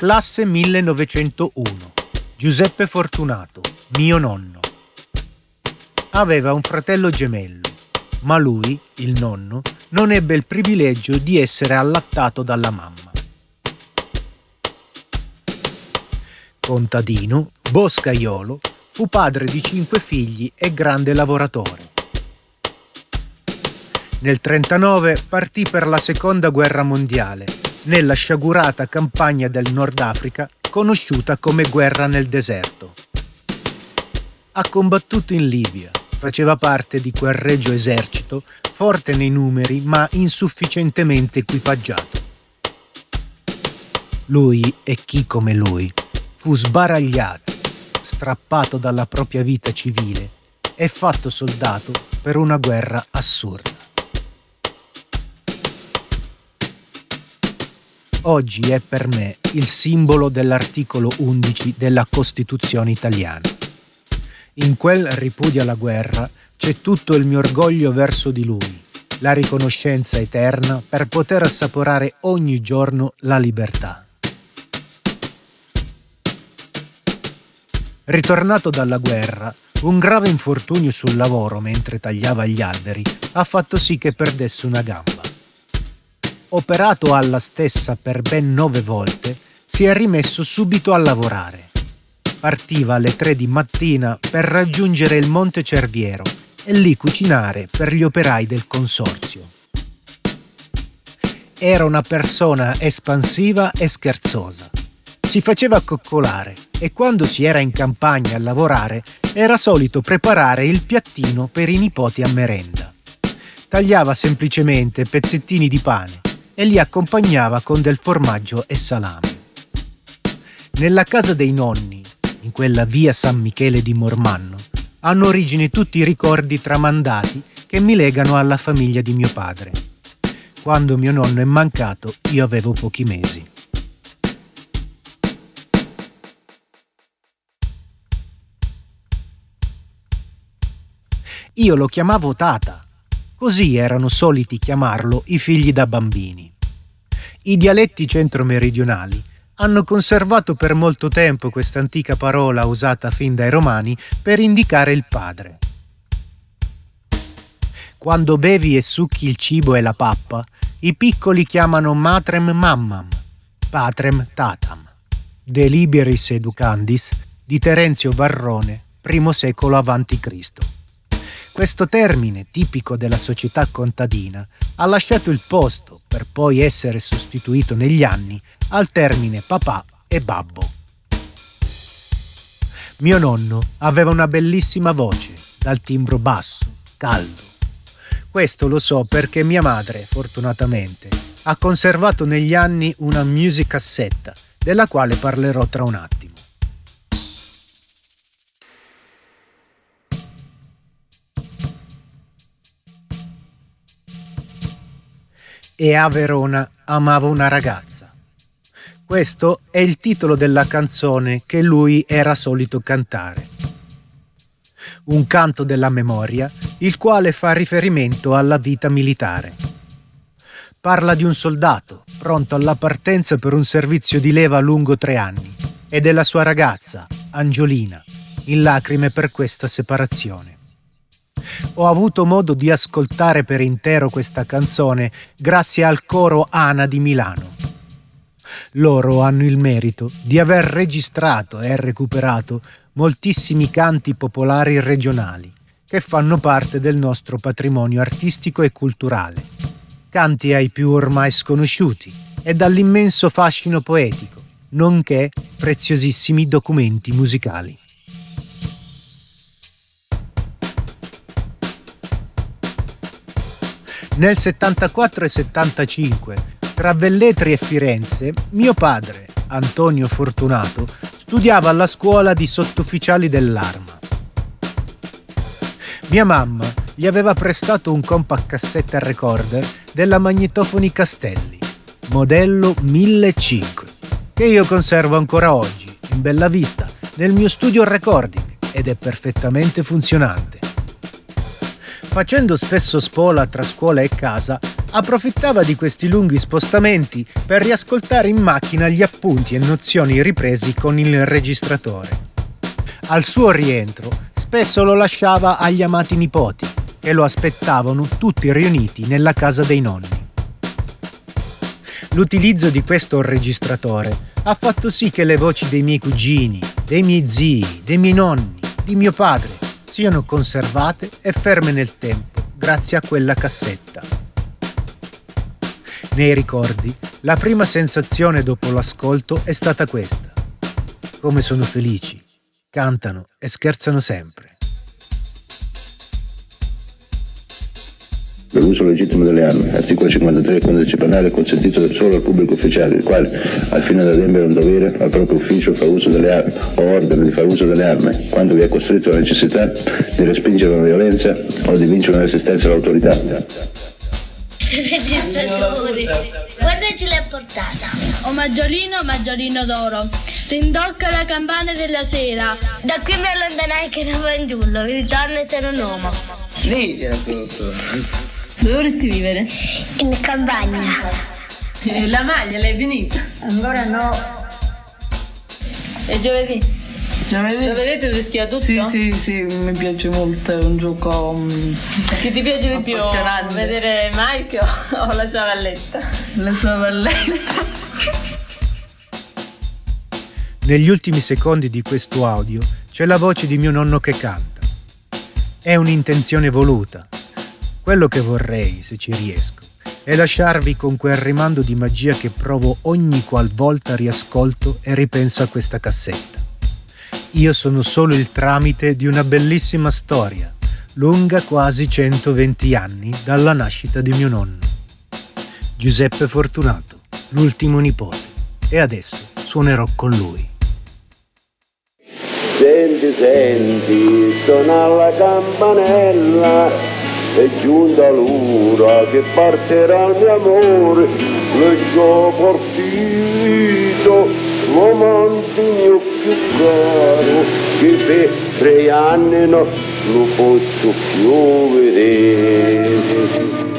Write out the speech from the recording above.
Classe 1901. Giuseppe Fortunato, mio nonno. Aveva un fratello gemello, ma lui, il nonno, non ebbe il privilegio di essere allattato dalla mamma. Contadino, boscaiolo, fu padre di cinque figli e grande lavoratore. Nel 1939 partì per la seconda guerra mondiale nella sciagurata campagna del Nord Africa conosciuta come guerra nel deserto. Ha combattuto in Libia, faceva parte di quel regio esercito, forte nei numeri ma insufficientemente equipaggiato. Lui e chi come lui fu sbaragliato, strappato dalla propria vita civile e fatto soldato per una guerra assurda. Oggi è per me il simbolo dell'articolo 11 della Costituzione italiana. In quel ripudio alla guerra c'è tutto il mio orgoglio verso di lui, la riconoscenza eterna per poter assaporare ogni giorno la libertà. Ritornato dalla guerra, un grave infortunio sul lavoro mentre tagliava gli alberi ha fatto sì che perdesse una gamba operato alla stessa per ben nove volte, si è rimesso subito a lavorare. Partiva alle tre di mattina per raggiungere il Monte Cerviero e lì cucinare per gli operai del consorzio. Era una persona espansiva e scherzosa. Si faceva coccolare e quando si era in campagna a lavorare era solito preparare il piattino per i nipoti a merenda. Tagliava semplicemente pezzettini di pane e li accompagnava con del formaggio e salame. Nella casa dei nonni, in quella via San Michele di Mormanno, hanno origine tutti i ricordi tramandati che mi legano alla famiglia di mio padre. Quando mio nonno è mancato io avevo pochi mesi. Io lo chiamavo Tata Così erano soliti chiamarlo i figli da bambini. I dialetti centro-meridionali hanno conservato per molto tempo questa antica parola usata fin dai romani per indicare il padre. Quando bevi e succhi il cibo e la pappa, i piccoli chiamano matrem mammam, patrem tatam. De liberis educandis di Terenzio Varrone, primo secolo a.C. Questo termine, tipico della società contadina, ha lasciato il posto per poi essere sostituito negli anni al termine papà e babbo. Mio nonno aveva una bellissima voce, dal timbro basso, caldo. Questo lo so perché mia madre, fortunatamente, ha conservato negli anni una music cassetta, della quale parlerò tra un attimo. E a Verona amavo una ragazza. Questo è il titolo della canzone che lui era solito cantare. Un canto della memoria, il quale fa riferimento alla vita militare. Parla di un soldato pronto alla partenza per un servizio di leva lungo tre anni e della sua ragazza, Angiolina, in lacrime per questa separazione ho avuto modo di ascoltare per intero questa canzone grazie al coro Ana di Milano. Loro hanno il merito di aver registrato e recuperato moltissimi canti popolari regionali che fanno parte del nostro patrimonio artistico e culturale. Canti ai più ormai sconosciuti e dall'immenso fascino poetico, nonché preziosissimi documenti musicali. Nel 74 e 75, tra Velletri e Firenze, mio padre, Antonio Fortunato, studiava alla scuola di sottufficiali dell'arma. Mia mamma gli aveva prestato un compact cassetta recorder della Magnetofoni Castelli, modello 1005, che io conservo ancora oggi, in bella vista, nel mio studio recording ed è perfettamente funzionante. Facendo spesso spola tra scuola e casa, approfittava di questi lunghi spostamenti per riascoltare in macchina gli appunti e nozioni ripresi con il registratore. Al suo rientro spesso lo lasciava agli amati nipoti, che lo aspettavano tutti riuniti nella casa dei nonni. L'utilizzo di questo registratore ha fatto sì che le voci dei miei cugini, dei miei zii, dei miei nonni, di mio padre siano conservate e ferme nel tempo grazie a quella cassetta. Nei ricordi, la prima sensazione dopo l'ascolto è stata questa. Come sono felici, cantano e scherzano sempre. Per l'uso legittimo delle armi, articolo 53 del codice penale consentito solo al pubblico ufficiale, il quale, al fine di adempiere un dovere al proprio ufficio, fa uso delle armi o ordina di fare uso delle armi, quando vi è costretto la necessità di respingere la violenza o di vincere una resistenza all'autorità. Registratori, guarda ce l'ha portata. O maggiolino, maggiolino d'oro. Rindocca la campana della sera. Da qui mi allontanai che era fanciullo, ritorno e sono un uomo. Lì c'era tutto. Dove vorresti vivere? In campagna. E la maglia l'hai finita? Ancora no. E giovedì? Giovedì? Lo vedete rischia tutto? Sì, sì, sì, mi piace molto, è un gioco... Um, che ti piace di più? Vedere Mike o la sua valletta? La sua valletta. Negli ultimi secondi di questo audio c'è la voce di mio nonno che canta. È un'intenzione voluta, quello che vorrei, se ci riesco, è lasciarvi con quel rimando di magia che provo ogni qualvolta riascolto e ripenso a questa cassetta. Io sono solo il tramite di una bellissima storia, lunga quasi 120 anni dalla nascita di mio nonno. Giuseppe Fortunato, l'ultimo nipote, e adesso suonerò con lui. Senti, senti, suona la campanella è giunta l'ora che partirà il mio amore, già partito, l'amante mio più caro, che per tre anni non lo posso più vedere.